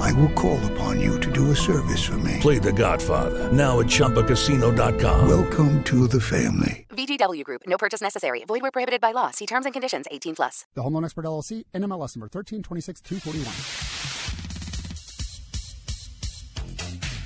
I will call upon you to do a service for me. Play The Godfather now at ChumbaCasino.com. Welcome to the family. VGW Group. No purchase necessary. Void where prohibited by law. See terms and conditions. 18 plus. The Home Loan Expert LLC, NMLS number 1326241.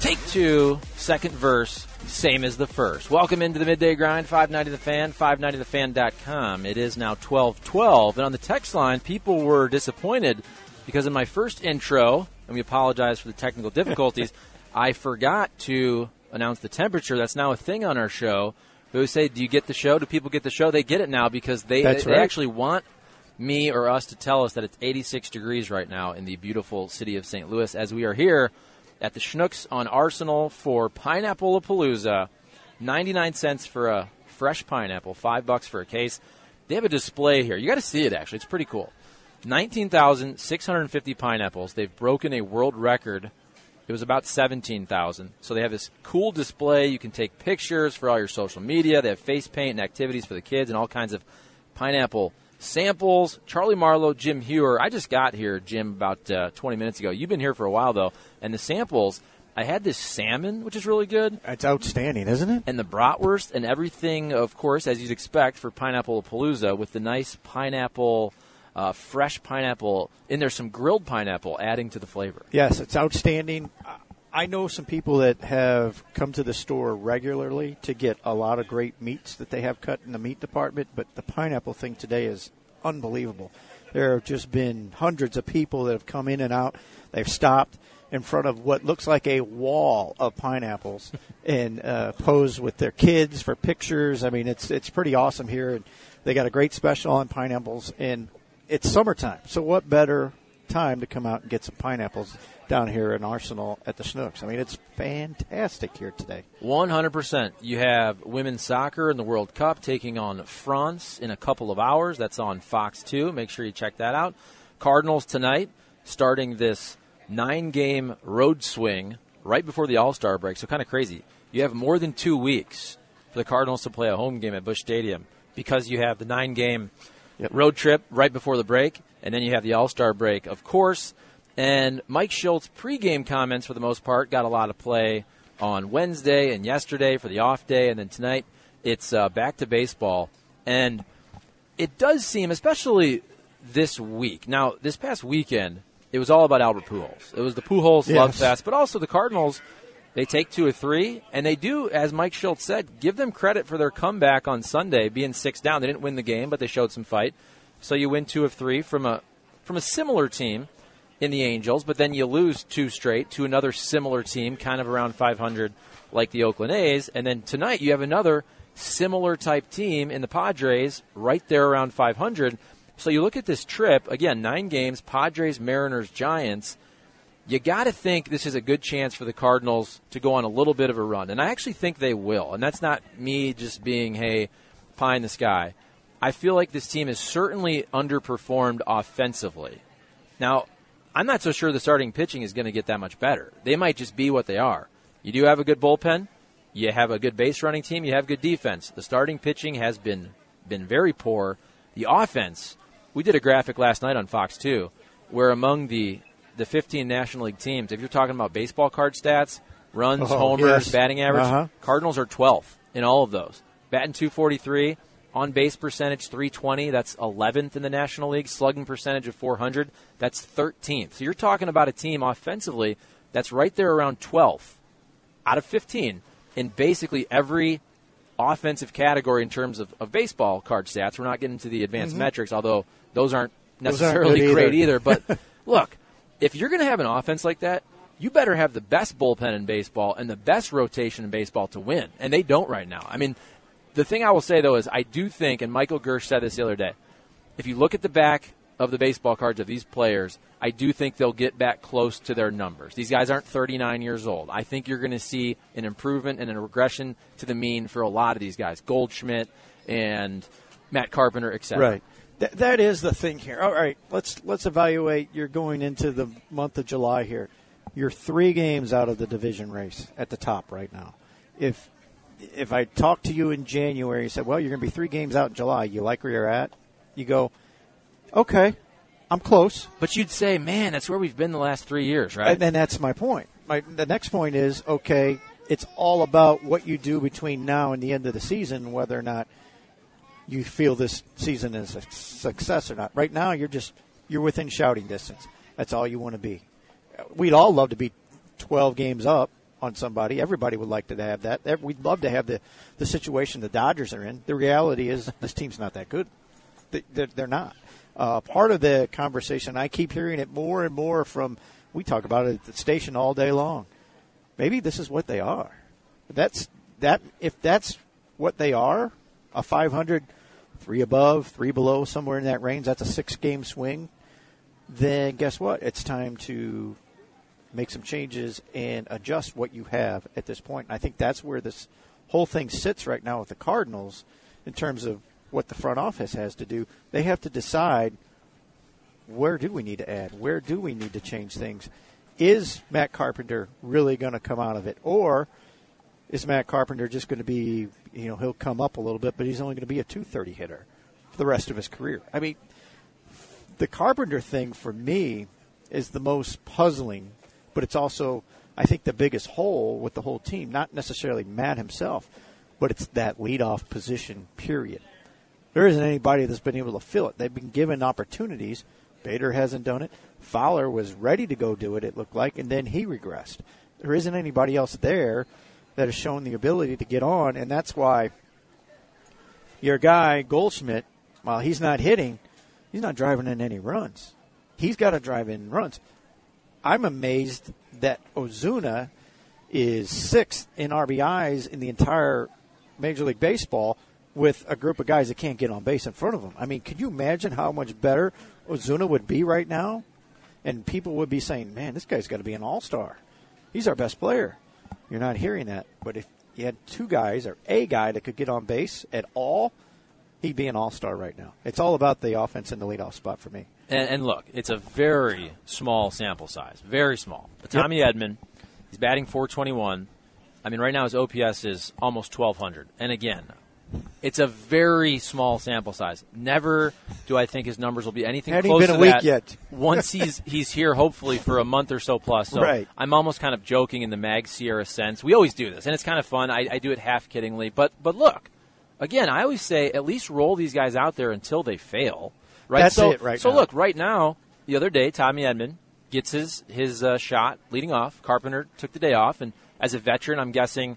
Take two, second verse, same as the first. Welcome into the Midday Grind, 590 The Fan, 590thefan.com. It is now 1212. And on the text line, people were disappointed because in my first intro, and we apologize for the technical difficulties, I forgot to announce the temperature. That's now a thing on our show. They say, Do you get the show? Do people get the show? They get it now because they, they right. actually want me or us to tell us that it's 86 degrees right now in the beautiful city of St. Louis as we are here at the Schnucks on Arsenal for Pineapple Palooza. 99 cents for a fresh pineapple, 5 bucks for a case. They have a display here. You got to see it actually. It's pretty cool. 19,650 pineapples. They've broken a world record. It was about 17,000. So they have this cool display. You can take pictures for all your social media. They have face paint and activities for the kids and all kinds of pineapple samples. Charlie Marlow, Jim Heuer. I just got here, Jim, about uh, 20 minutes ago. You've been here for a while, though. And the samples, I had this salmon, which is really good. It's outstanding, isn't it? And the bratwurst and everything, of course, as you'd expect for Pineapple Palooza, with the nice pineapple, uh, fresh pineapple. And there's some grilled pineapple adding to the flavor. Yes, it's outstanding. I know some people that have come to the store regularly to get a lot of great meats that they have cut in the meat department, but the pineapple thing today is unbelievable. There have just been hundreds of people that have come in and out. They've stopped in front of what looks like a wall of pineapples and uh, posed with their kids for pictures. I mean, it's it's pretty awesome here. And they got a great special on pineapples, and it's summertime. So what better time to come out and get some pineapples down here in Arsenal at the Schnucks? I mean, it's fantastic here today. 100%. You have women's soccer in the World Cup taking on France in a couple of hours. That's on Fox 2. Make sure you check that out. Cardinals tonight starting this nine game road swing right before the All Star break. So kind of crazy. You have more than two weeks for the Cardinals to play a home game at Busch Stadium because you have the nine game road trip right before the break, and then you have the All Star break, of course. And Mike Shildt pregame comments, for the most part, got a lot of play on Wednesday and yesterday for the off day, and then tonight it's uh, back to baseball. And it does seem, especially this week. Now, this past weekend, it was all about Albert Pujols. It was the Pujols Yes. love fest, but also the Cardinals. They take two or three, and they do, as Mike Shildt said, give them credit for their comeback on Sunday, being six down. They didn't win the game, but they showed some fight. So you win two of three from a from a similar team in the Angels, but then you lose two straight to another similar team, kind of around 500, like the Oakland A's. And then tonight you have another similar type team in the Padres, right there around 500. So you look at this trip again, nine games: Padres, Mariners, Giants. You got to think this is a good chance for the Cardinals to go on a little bit of a run, and I actually think they will. And that's not me just being hey, pie in the sky. I feel like this team is certainly underperformed offensively. Now, I'm not so sure the starting pitching is going to get that much better. They might just be what they are. You do have a good bullpen. You have a good base running team. You have good defense. The starting pitching has been been very poor. The offense. We did a graphic last night on Fox 2 where among the the 15 National League teams, if you're talking about baseball card stats, runs, Oh, homers, yes. batting average. Uh-huh. Cardinals are 12th in all of those. Batting 243, on base percentage 320, that's 11th in the National League. Slugging percentage of 400, that's 13th. So you're talking about a team offensively that's right there around 12th out of 15 in basically every offensive category in terms of, of baseball card stats. We're not getting to the advanced Mhm. metrics, although those aren't Those aren't necessarily great either. But look, if you're going to have an offense like that, you better have the best bullpen in baseball and the best rotation in baseball to win. And they don't right now. I mean, the thing I will say though is I do think, and Michael Gersh said this the other day, if you look at the back of the baseball cards of these players, I do think they'll get back close to their numbers. These guys aren't 39 years old. I think you're going to see an improvement and a regression to the mean for a lot of these guys. Goldschmidt and Matt Carpenter, etc. Right. Th- that is the thing here. All right, let's let's evaluate. You're going into the month of July here. You're three games out of the division race at the top right now. If if I talked to you in January, you said, "Well, you're going to be three games out in July. You like where you're at?" You go, "Okay, I'm close." But you'd say, man, that's where we've been the last three years, right? And then that's my point. My the next point is okay. It's all about what you do between now and the end of the season, whether or not you feel this season is a success or not. Right now, you're just you're within shouting distance. That's all you want to be. We'd all love to be 12 games up on somebody. Everybody would like to have that. We'd love to have the the situation the Dodgers are in. The reality is this team's not that good. They- They're, they're not. Uh, part of the conversation, I keep hearing it more and more from. We talk about it at the station all day long. Maybe this is what they are. That's that. If that's what they are, a 500, three above, three below, somewhere in that range. That's a six-game swing. Then guess what? It's time to make some changes and adjust what you have at this point. And I think that's where this whole thing sits right now with the Cardinals in terms of what the front office has to do. They have to decide where do we need to add? Where do we need to change things? Is Matt Carpenter really going to come out of it? Or is Matt Carpenter just going to be, you know, he'll come up a little bit, but he's only going to be a 230 hitter for the rest of his career? I mean, the Carpenter thing for me is the most puzzling, but it's also, I think, the biggest hole with the whole team. Not necessarily Matt himself, but it's that leadoff position, period. There isn't anybody that's been able to fill it. They've been given opportunities. Bader hasn't done it. Fowler was ready to go do it, it looked like, and then he regressed. There isn't anybody else there that has shown the ability to get on, and that's why your guy, Goldschmidt, while he's not hitting, he's not driving in any runs. He's got to drive in runs. I'm amazed that Ozuna is sixth in RBIs in the entire Major League Baseball with a group of guys that can't get on base in front of him. I mean, could you imagine how much better Ozuna would be right now? And people would be saying, man, this guy's got to be an all star. He's our best player. You're not hearing that. But if you had two guys or a guy that could get on base at all, he'd be an all star right now. It's all about the offense in the leadoff spot for me. And, and look, it's a very small sample size, very small. But Tommy Edman, he's batting 421. I mean, right now his OPS is almost 1200. And again, it's a very small sample size. Never do I think his numbers will be anything Hadn't close even to a week that yet. once he's he's here, hopefully for a month or so plus. So Right. I'm almost kind of joking in the Mag Sierra sense. We always do this, and it's kind of fun. I, I do it half kiddingly, but but look, again, I always say at least roll these guys out there until they fail. Right. That's so, it right So now. look, right now, the other day, Tommy Edman gets his his uh, shot leading off. Carpenter took the day off, and as a veteran, I'm guessing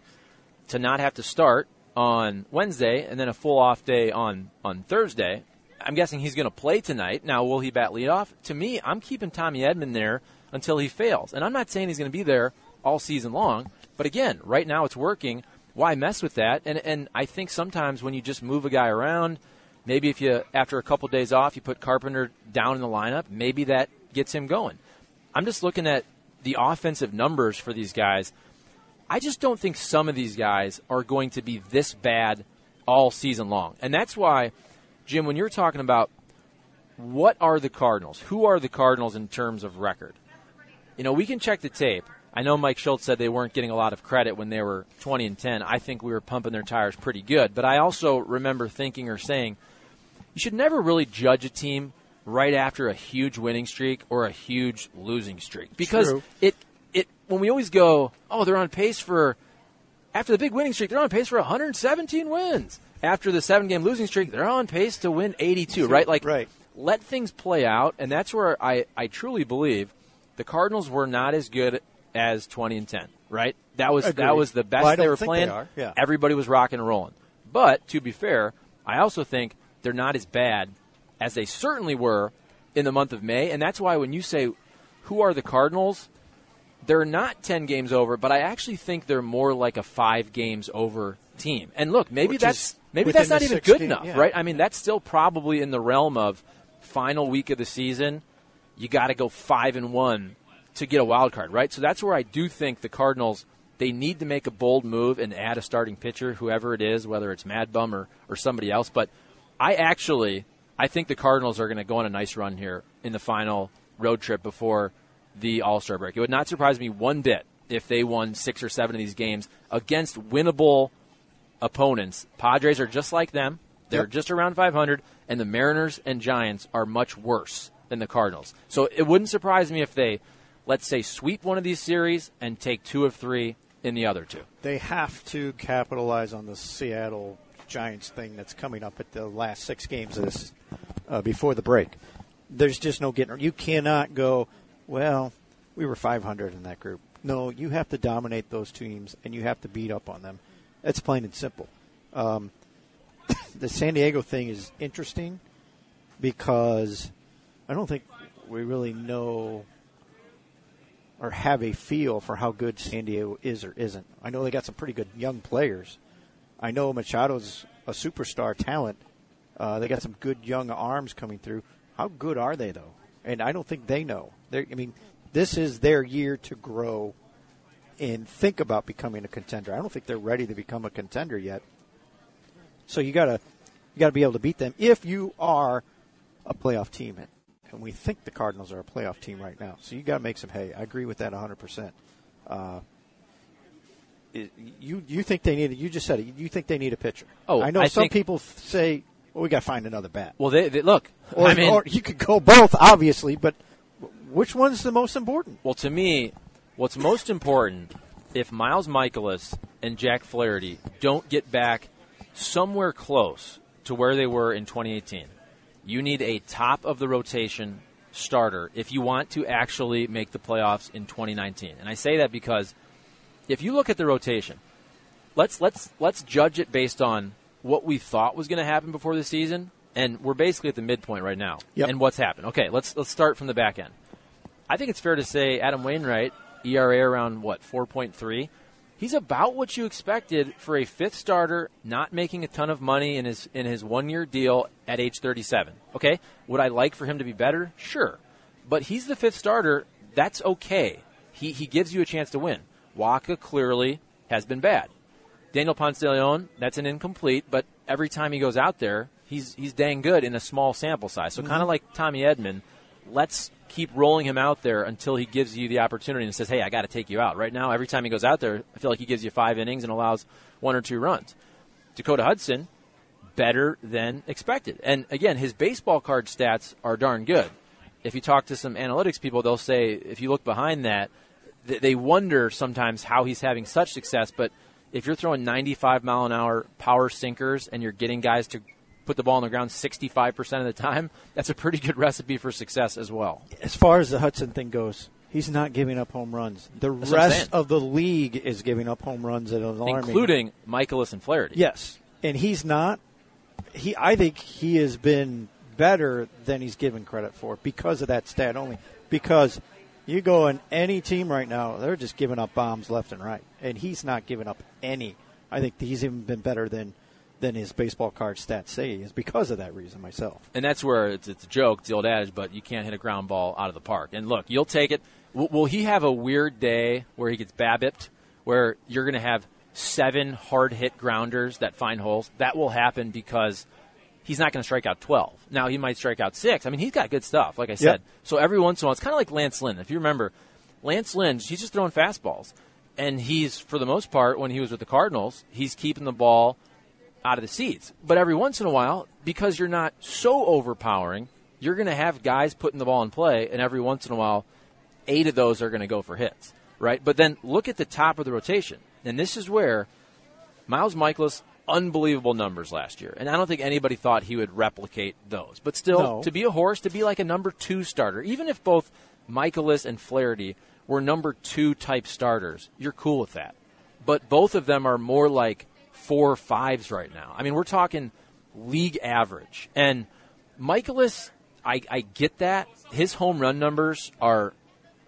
to not have to start on Wednesday and then a full off day on on Thursday. I'm guessing he's going to play tonight. Now, will he bat leadoff? To me, I'm keeping Tommy Edman there until he fails, and I'm not saying he's going to be there all season long. But again, right now it's working. Why mess with that? And and I think sometimes when you just move a guy around, maybe if you after a couple days off you put Carpenter down in the lineup, maybe that gets him going. I'm just looking at the offensive numbers for these guys. I just don't think some of these guys are going to be this bad all season long. And that's why, Jim, when you're talking about what are the Cardinals, who are the Cardinals in terms of record? You know, we can check the tape. I know Mike Shildt said they weren't getting a lot of credit when they were 20 and 10. I think we were pumping their tires pretty good. But I also remember thinking or saying, you should never really judge a team right after a huge winning streak or a huge losing streak because True. it it when we always go, oh, they're on pace for after the big winning streak, they're on pace for 117 wins. After the seven game losing streak, they're on pace to win 82, right? Like, right. let things play out, and that's where I, I truly believe the Cardinals were not as good as 20 and 10, right? That was Agreed. that was the best Well, they were playing. they yeah. Everybody was rocking and rolling. But to be fair, I also think they're not as bad as they certainly were in the month of May, and that's why when you say who are the Cardinals, they're not 10 games over, but I actually think they're more like a 5 games over team. And look, maybe Which that's maybe that's not even six good enough, yeah. right? I mean, that's still probably in the realm of final week of the season. You got to go 5 and 1 to get a wild card, right? So that's where I do think the Cardinals they need to make a bold move and add a starting pitcher, whoever it is, whether it's Mad Bum or, or somebody else. But I actually I think the Cardinals are going to go on a nice run here in the final road trip before the All Star break. It would not surprise me one bit if they won six or seven of these games against winnable opponents. Padres are just like them. They're Yep. just around 500, and the Mariners and Giants are much worse than the Cardinals. So it wouldn't surprise me if they, let's say, sweep one of these series and take two of three in the other two. They have to capitalize on the Seattle Giants thing that's coming up at the last six games of this uh, before the break. There's just no getting. You cannot go. Well, we were 500 in that group. No, you have to dominate those teams and you have to beat up on them. It's plain and simple. Um, the San Diego thing is interesting because I don't think we really know or have a feel for how good San Diego is or isn't. I know they got some pretty good young players. I know Machado's a superstar talent. Uh, they got some good young arms coming through. How good are they though? And I don't think they know. They're, I mean, this is their year to grow and think about becoming a contender. I don't think they're ready to become a contender yet. So you gotta you gotta be able to beat them if you are a playoff team. And we think the Cardinals are a playoff team right now. So you got to make some hay. I agree with that 100%. Uh, it- you you think they need? You just said it. You think they need a pitcher? Oh, I know I some people say, "Well, we got to find another bat." Well, they, they look. Or, I mean, or you could go both, obviously, but which one's the most important? Well, to me, what's most important if Miles Mikolas and Jack Flaherty don't get back somewhere close to where they were in 2018, you need a top of the rotation starter if you want to actually make the playoffs in 2019. And I say that because if you look at the rotation, let's let's let's judge it based on what we thought was going to happen before the season, and we're basically at the midpoint right now. Yep. And what's happened? Okay, let's let's start from the back end. I think it's fair to say Adam Wainwright, ERA around what 4.3. He's about what you expected for a fifth starter, not making a ton of money in his in his one year deal at age 37. Okay, would I like for him to be better? Sure, but he's the fifth starter. That's okay. He he gives you a chance to win. Wacha clearly has been bad. Daniel Ponce de Leon, that's an incomplete, but every time he goes out there, he's he's dang good in a small sample size. So kind of mm-hmm. like Tommy Edman, let's keep rolling him out there until he gives you the opportunity and says, "Hey, I got to take you out." Right now, every time he goes out there, I feel like he gives you five innings and allows one or two runs. Dakota Hudson, better than expected. And again, his baseball card stats are darn good. If you talk to some analytics people, they'll say if you look behind that, they wonder sometimes how he's having such success. But if you're throwing 95 mile an hour power sinkers and you're getting guys to put the ball on the ground 65% of the time, that's a pretty good recipe for success as well. As far as the Hudson thing goes, he's not giving up home runs. The That's what I'm saying. rest of the league is giving up home runs at an alarming Including Mikolas and Flaherty. Yes, and he's not. He, I think he has been better than he's given credit for because of that stat only. Because you go in any team right now, they're just giving up bombs left and right, and he's not giving up any. I think he's even been better than than his baseball card stats say is because of that reason myself. and that's where it's, it's a joke, the old adage, but you can't hit a ground ball out of the park. And look, you'll take it. Will, will he have a weird day where he gets babbipped, where you're going to have seven hard hit grounders that find holes? That will happen because he's not going to strike out 12. Now, he might strike out six. I mean, he's got good stuff, like I said. Yep. So every once in a while, it's kind of like Lance Lynn. If you remember, Lance Lynn, he's just throwing fastballs. And he's, for the most part, when he was with the Cardinals, he's keeping the ball out of the seats. But every once in a while, because you're not so overpowering, you're going to have guys putting the ball in play, and every once in a while, eight of those are going to go for hits. right? But then look at the top of the rotation. And this is where Miles Mikolas, unbelievable numbers last year. And I don't think anybody thought he would replicate those. But still, No. to be a horse, to be like a number two starter, even if both Mikolas and Flaherty were number two type starters, you're cool with that. But both of them are more like four fives right now. I mean, we're talking league average. And Mikolas, I, I get that. His home run numbers are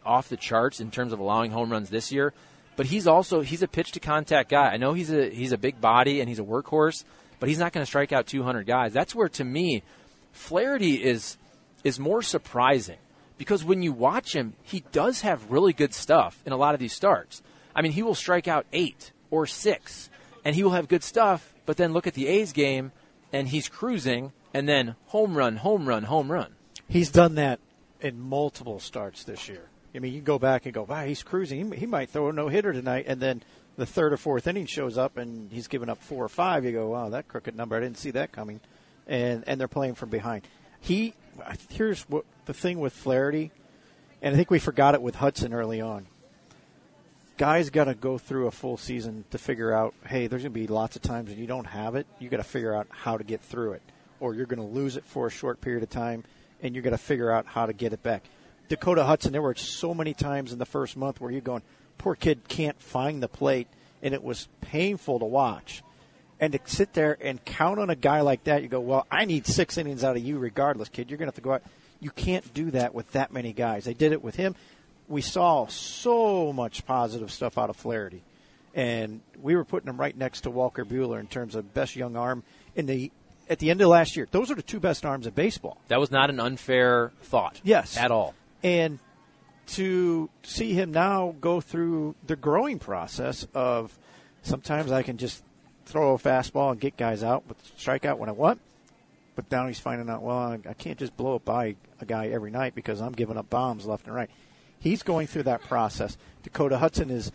off the charts in terms of allowing home runs this year. But he's also he's a pitch to contact guy. I know he's a he's a big body and he's a workhorse, but he's not going to strike out 200 guys. That's where to me, Flaherty is is more surprising because when you watch him, he does have really good stuff in a lot of these starts. I mean, he will strike out eight or six, and he will have good stuff. But then look at the A's game, and he's cruising, and then home run, home run, home run. He's done that in multiple starts this year. I mean, you can go back and go, wow, he's cruising. He, he might throw a no hitter tonight, and then the third or fourth inning shows up and he's given up four or five. You go, wow, that crooked number. I didn't see that coming. And and they're playing from behind. He here's what the thing with Flaherty, and I think we forgot it with Hudson early on. Guys got to go through a full season to figure out, hey, there's going to be lots of times when you don't have it. You got to figure out how to get through it, or you're going to lose it for a short period of time, and you're going to figure out how to get it back. Dakota Hudson, there were so many times in the first month where you're going, poor kid can't find the plate, and it was painful to watch. And to sit there and count on a guy like that, you go, well, I need six innings out of you regardless, kid. You're going to have to go out. You can't do that with that many guys. They did it with him. We saw so much positive stuff out of Flaherty. And we were putting him right next to Walker Buehler in terms of best young arm in the at the end of last year. Those are the two best arms in baseball. That was not an unfair thought. Yes. At all. And to see him now go through the growing process of sometimes I can just throw a fastball and get guys out with strikeout when I want. But now he's finding out, well, I can't just blow it by a guy every night because I'm giving up bombs left and right. He's going through that process. Dakota Hudson is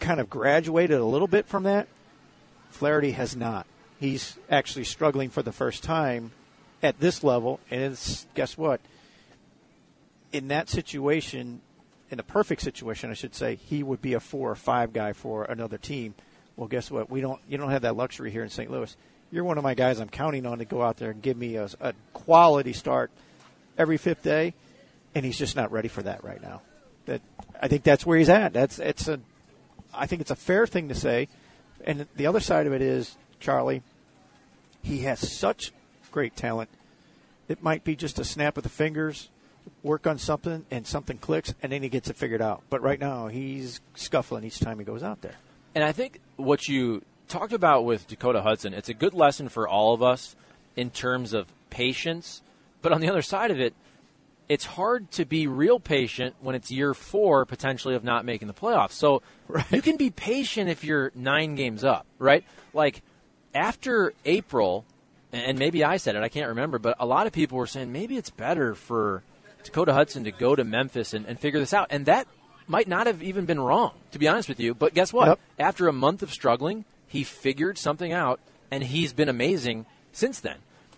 kind of graduated a little bit from that. Flaherty has not. He's actually struggling for the first time at this level, and it's guess what? In that situation, in a perfect situation, I should say, he would be a four or five guy for another team. Well, guess what? We don't. You don't have that luxury here in St. Louis. You're one of my guys. I'm counting on to go out there and give me a, a quality start every fifth day, and he's just not ready for that right now. That I think that's where he's at. That's it's a. I think it's a fair thing to say, and the other side of it is Charlie. He has such great talent. It might be just a snap of the fingers, work on something, and something clicks, and then he gets it figured out. But right now, he's scuffling each time he goes out there. And I think what you talked about with Dakota Hudson, it's a good lesson for all of us in terms of patience. But on the other side of it, it's hard to be real patient when it's year four potentially of not making the playoffs. So you can be patient if you're nine games up, right? Like after April, and maybe I said it, I can't remember, but a lot of people were saying maybe it's better for Dakota Hudson to go to Memphis and, and figure this out. And that might not have even been wrong, to be honest with you. But guess what? Yep. After a month of struggling, he figured something out, and he's been amazing since then.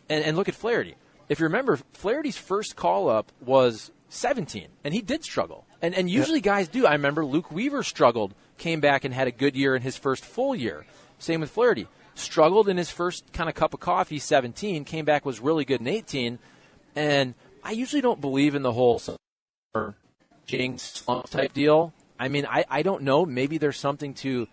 And, and look at Flaherty. If you remember, Flaherty's first call up was 17, and he did struggle. And, and usually guys do. I remember Luke Weaver struggled, came back and had a good year in his first full year. Same with Flaherty. Struggled in his first kind of cup of coffee, 17, came back, was really good in 18. And I usually don't believe in the whole or jinx slump type deal. I mean, I, I don't know. Maybe there's something to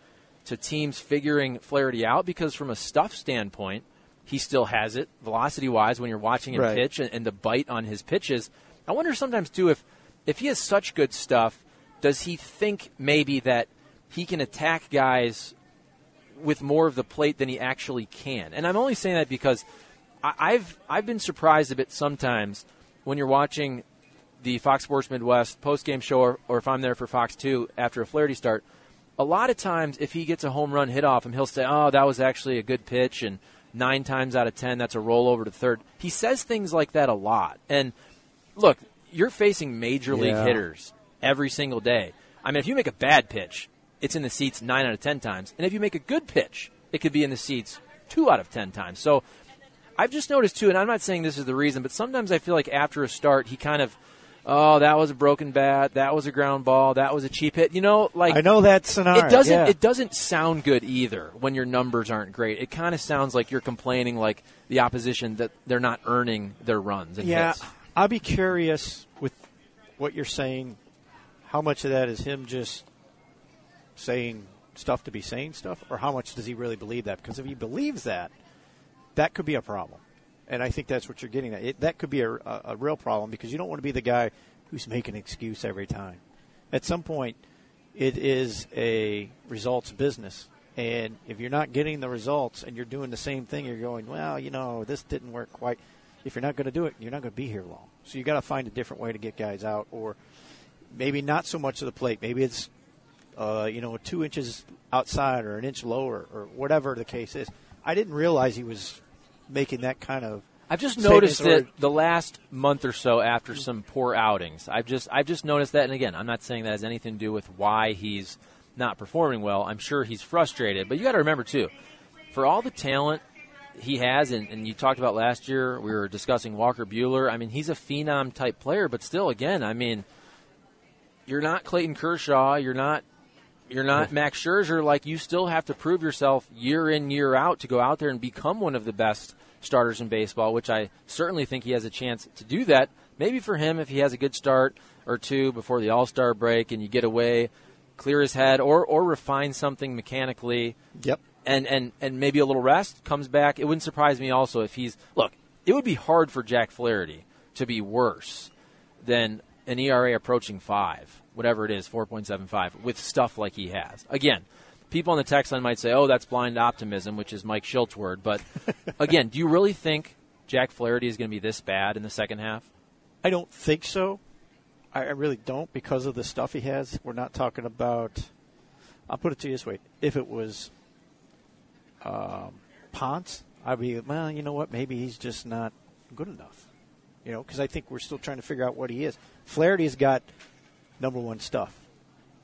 to teams figuring Flaherty out because from a stuff standpoint, he still has it velocity wise when you're watching him Right. pitch and, and the bite on his pitches. I wonder sometimes too if if he has such good stuff, does he think maybe that he can attack guys with more of the plate than he actually can? And I'm only saying that because I, I've I've been surprised a bit sometimes when you're watching the Fox Sports Midwest post game show, or, or if I'm there for Fox Two after a Flaherty start. A lot of times, if he gets a home run hit off him, he'll say, "Oh, that was actually a good pitch," and nine times out of ten, that's a rollover to third. He says things like that a lot. And look, you're facing major league Yeah. hitters every single day. I mean, if you make a bad pitch, it's in the seats nine out of ten times, and if you make a good pitch, it could be in the seats two out of ten times. So I've just noticed too, and I'm not saying this is the reason, but sometimes I feel like after a start, he kind of oh, that was a broken bat, that was a ground ball, that was a cheap hit. You know, like I know that scenario. it doesn't yeah. it doesn't sound good either when your numbers aren't great. It kind of sounds like you're complaining like the opposition that they're not earning their runs and yeah, hits. I'll be curious with what you're saying. How much of that is him just saying stuff to be saying stuff, or how much does he really believe that? Because if he believes that, that could be a problem. And I think that's what you're getting at. It, that could be a, a, a real problem because you don't want to be the guy who's making an excuse every time. At some point, it is a results business. And if you're not getting the results and you're doing the same thing, you're going, well, you know, this didn't work quite. If you're not going to do it, you're not going to be here long. So you got to find a different way to get guys out, or maybe not so much of the plate. Maybe it's, uh, you know, two inches outside or an inch lower or whatever the case is. I didn't realize he was making that kind of. I've just noticed or- that the last month or so after some poor outings, I've just I've just noticed that. And again, I'm not saying that has anything to do with why he's not performing well. I'm sure he's frustrated, but you got to remember too, for all the talent he has, and, and you talked about last year, we were discussing Walker Buehler. I mean, he's a phenom type player, but still, again, I mean, you're not Clayton Kershaw, you're not you're not Max Scherzer. Like you still have to prove yourself year in year out to go out there and become one of the best starters in baseball. Which I certainly think he has a chance to do that. Maybe for him, if he has a good start or two before the All Star break, and you get away, clear his head, or or refine something mechanically. Yep. And, and, and maybe a little rest comes back. It wouldn't surprise me also if he's look. It would be hard for Jack Flaherty to be worse than an ERA approaching five, whatever it is, 4.75, with stuff like he has. Again, people on the text line might say, oh, that's blind optimism, which is Mike Shildt's word. But again, do you really think Jack Flaherty is going to be this bad in the second half? I don't think so. I, I really don't because of the stuff he has. We're not talking about. I'll put it to you this way: if it was um, Ponce, I'd be well. You know what? Maybe he's just not good enough. You know, because I think we're still trying to figure out what he is. Flaherty's got number one stuff.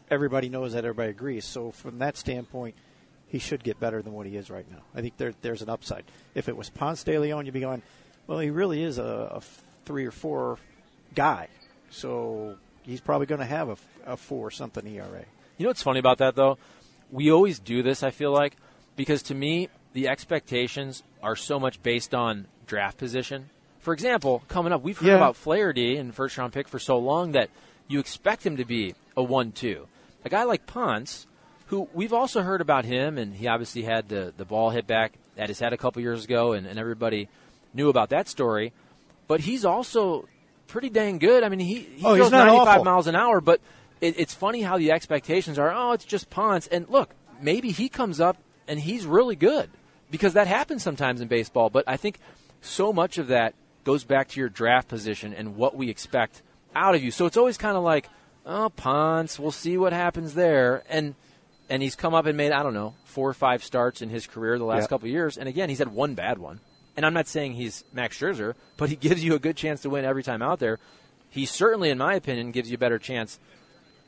Everybody knows that. Everybody agrees. So from that standpoint, he should get better than what he is right now. I think there, there's an upside. If it was Ponce de Leon, you'd be going, well, he really is a, a three or four guy. So he's probably going to have a, a four something ERA. You know what's funny about that, though? We always do this, I feel like, because to me, the expectations are so much based on draft position. For example, coming up, we've heard Yeah. about Flaherty and first round pick for so long that you expect him to be a 1 2. A guy like Ponce, who we've also heard about him, and he obviously had the, the ball hit back at his head a couple years ago, and, and everybody knew about that story. But he's also pretty dang good. I mean, he, he Oh, goes 95 awful. miles an hour, but it, it's funny how the expectations are, oh, it's just Ponce. And look, maybe he comes up and he's really good because that happens sometimes in baseball. But I think so much of that goes back to your draft position and what we expect out of you. So it's always kind of like, oh, Ponce, we'll see what happens there. And and he's come up and made, I don't know, four or five starts in his career the last Yeah. couple of years. And again, he's had one bad one. And I'm not saying he's Max Scherzer, but he gives you a good chance to win every time out there. He certainly, in my opinion, gives you a better chance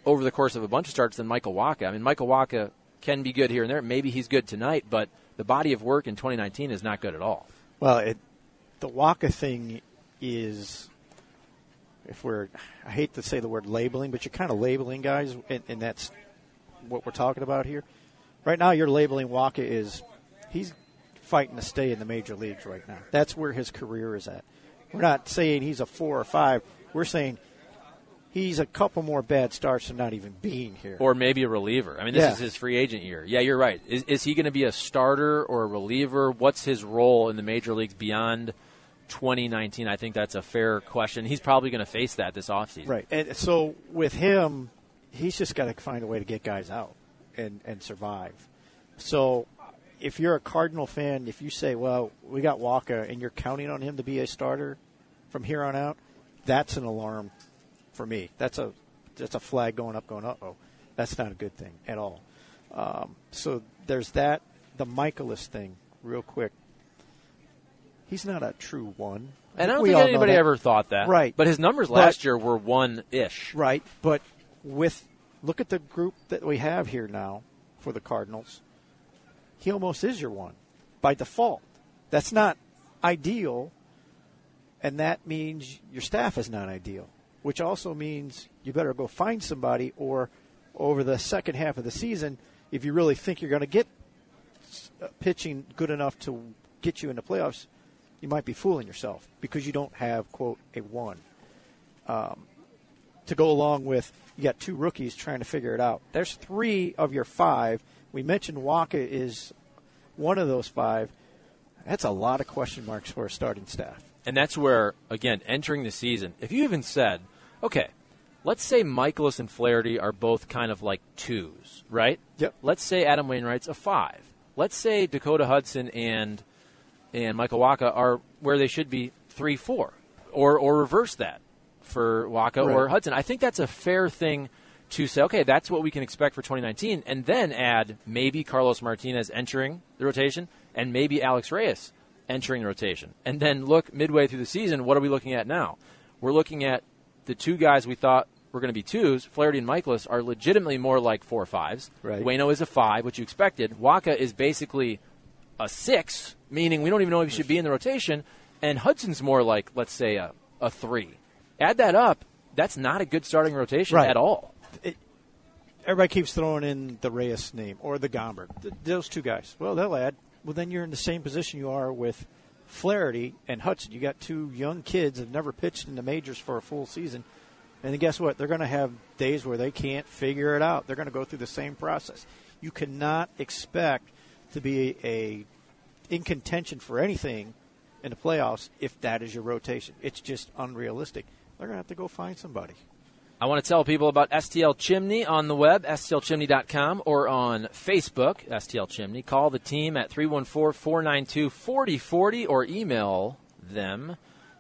over the course of a bunch of starts than Michael Wacha. I mean, Michael Wacha can be good here and there. Maybe he's good tonight, but the body of work in 2019 is not good at all. Well, it, the Wacha thing is, if we're, I hate to say the word labeling, but you're kind of labeling guys, and, and that's what we're talking about here. Right now, you're labeling Wacha is, he's fighting to stay in the major leagues right now. That's where his career is at. We're not saying he's a four or five. We're saying he's a couple more bad starts than not even being here. Or maybe a reliever. I mean, this Yeah. is his free agent year. Yeah, you're right. Is, is he going to be a starter or a reliever? What's his role in the major leagues beyond 2019? I think that's a fair question. He's probably going to face that this offseason. Right. And so with him, he's just got to find a way to get guys out and, and survive. So if you're a Cardinal fan, if you say, well, we got Wacha and you're counting on him to be a starter from here on out, that's an alarm for me. That's a that's a flag going up, going, uh oh. That's not a good thing at all. Um, so there's that. The Mikolas thing, real quick. He's not a true one. And I don't think anybody ever thought that. Right. But his numbers But- last year were one ish. Right, but with look at the group that we have here now for the Cardinals. He almost is your one by default. That's not ideal, and that means your staff is not ideal. which also means you better go find somebody or over the second half of the season, if you really think you're going to get uh, pitching good enough to get you in the playoffs, you might be fooling yourself because you don't have, quote, a one. Um, to go along with, you got two rookies trying to figure it out. There's three of your five. We mentioned Wacha is one of those five. That's a lot of question marks for a starting staff. And that's where, again, entering the season, if you even said, okay, let's say Mikolas and Flaherty are both kind of like twos, right? Yep. Let's say Adam Wainwright's a five. Let's say Dakota Hudson and and Michael Wacha are where they should be three four, or or reverse that for Wacha Right. or Hudson. I think that's a fair thing to say. Okay, that's what we can expect for 2019, and then add maybe Carlos Martinez entering the rotation and maybe Alex Reyes entering the rotation, and then look midway through the season. What are we looking at now? We're looking at the two guys we thought were going to be twos, Flaherty and Mikolas, are legitimately more like four or fives. Right. Wayno is a five, which you expected. Wacha is basically a six, meaning we don't even know if he should be in the rotation. And Hudson's more like, let's say, a, a three. Add that up, that's not a good starting rotation Right. at all. Everybody keeps throwing in the Reyes name or the Gomber. Th- those two guys. Well, they'll add. Well, then you're in the same position you are with Flaherty and Hudson. You got two young kids that have never pitched in the majors for a full season. And then guess what? They're going to have days where they can't figure it out. They're going to go through the same process. You cannot expect to be a in contention for anything in the playoffs if that is your rotation. It's just unrealistic. They're going to have to go find somebody. I want to tell people about STL Chimney on the web, stlchimney.com, or on Facebook, STL Chimney. Call the team at 314 492 4040 or email them,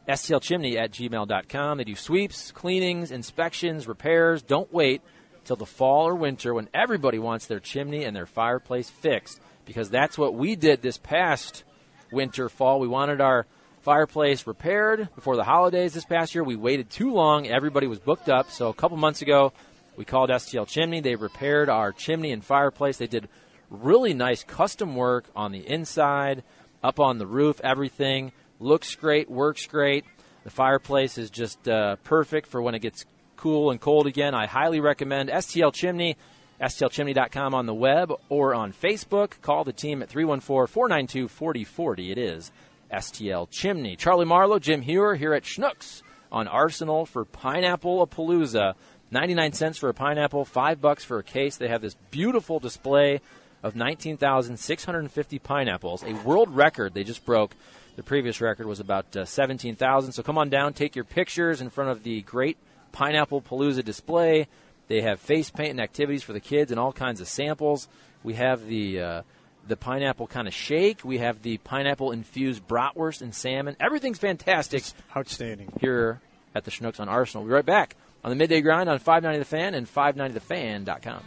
stlchimney at gmail.com. They do sweeps, cleanings, inspections, repairs. Don't wait till the fall or winter when everybody wants their chimney and their fireplace fixed because that's what we did this past winter, fall. We wanted our fireplace repaired before the holidays this past year. We waited too long. Everybody was booked up. So a couple months ago, we called STL Chimney. They repaired our chimney and fireplace. They did really nice custom work on the inside, up on the roof, everything. Looks great, works great. The fireplace is just uh, perfect for when it gets cool and cold again. I highly recommend STL Chimney. STLchimney.com on the web or on Facebook. Call the team at 314 492 4040. It is STL Chimney. Charlie Marlow, Jim Heuer here at Schnucks on Arsenal for Pineapple Palooza. 99 cents for a pineapple, 5 bucks for a case. They have this beautiful display of 19,650 pineapples, a world record they just broke. The previous record was about uh, 17,000. So come on down, take your pictures in front of the great Pineapple Palooza display. They have face paint and activities for the kids and all kinds of samples. We have the uh, the pineapple kind of shake. We have the pineapple infused bratwurst and salmon. Everything's fantastic. It's Outstanding. Here at the Schnucks on Arsenal. We'll be right back on the midday grind on 590 The Fan and 590thefan.com.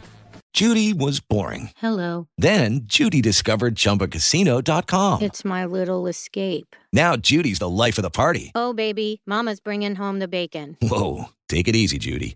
Judy was boring. Hello. Then Judy discovered ChumbaCasino.com. It's my little escape. Now Judy's the life of the party. Oh, baby, Mama's bringing home the bacon. Whoa, take it easy, Judy.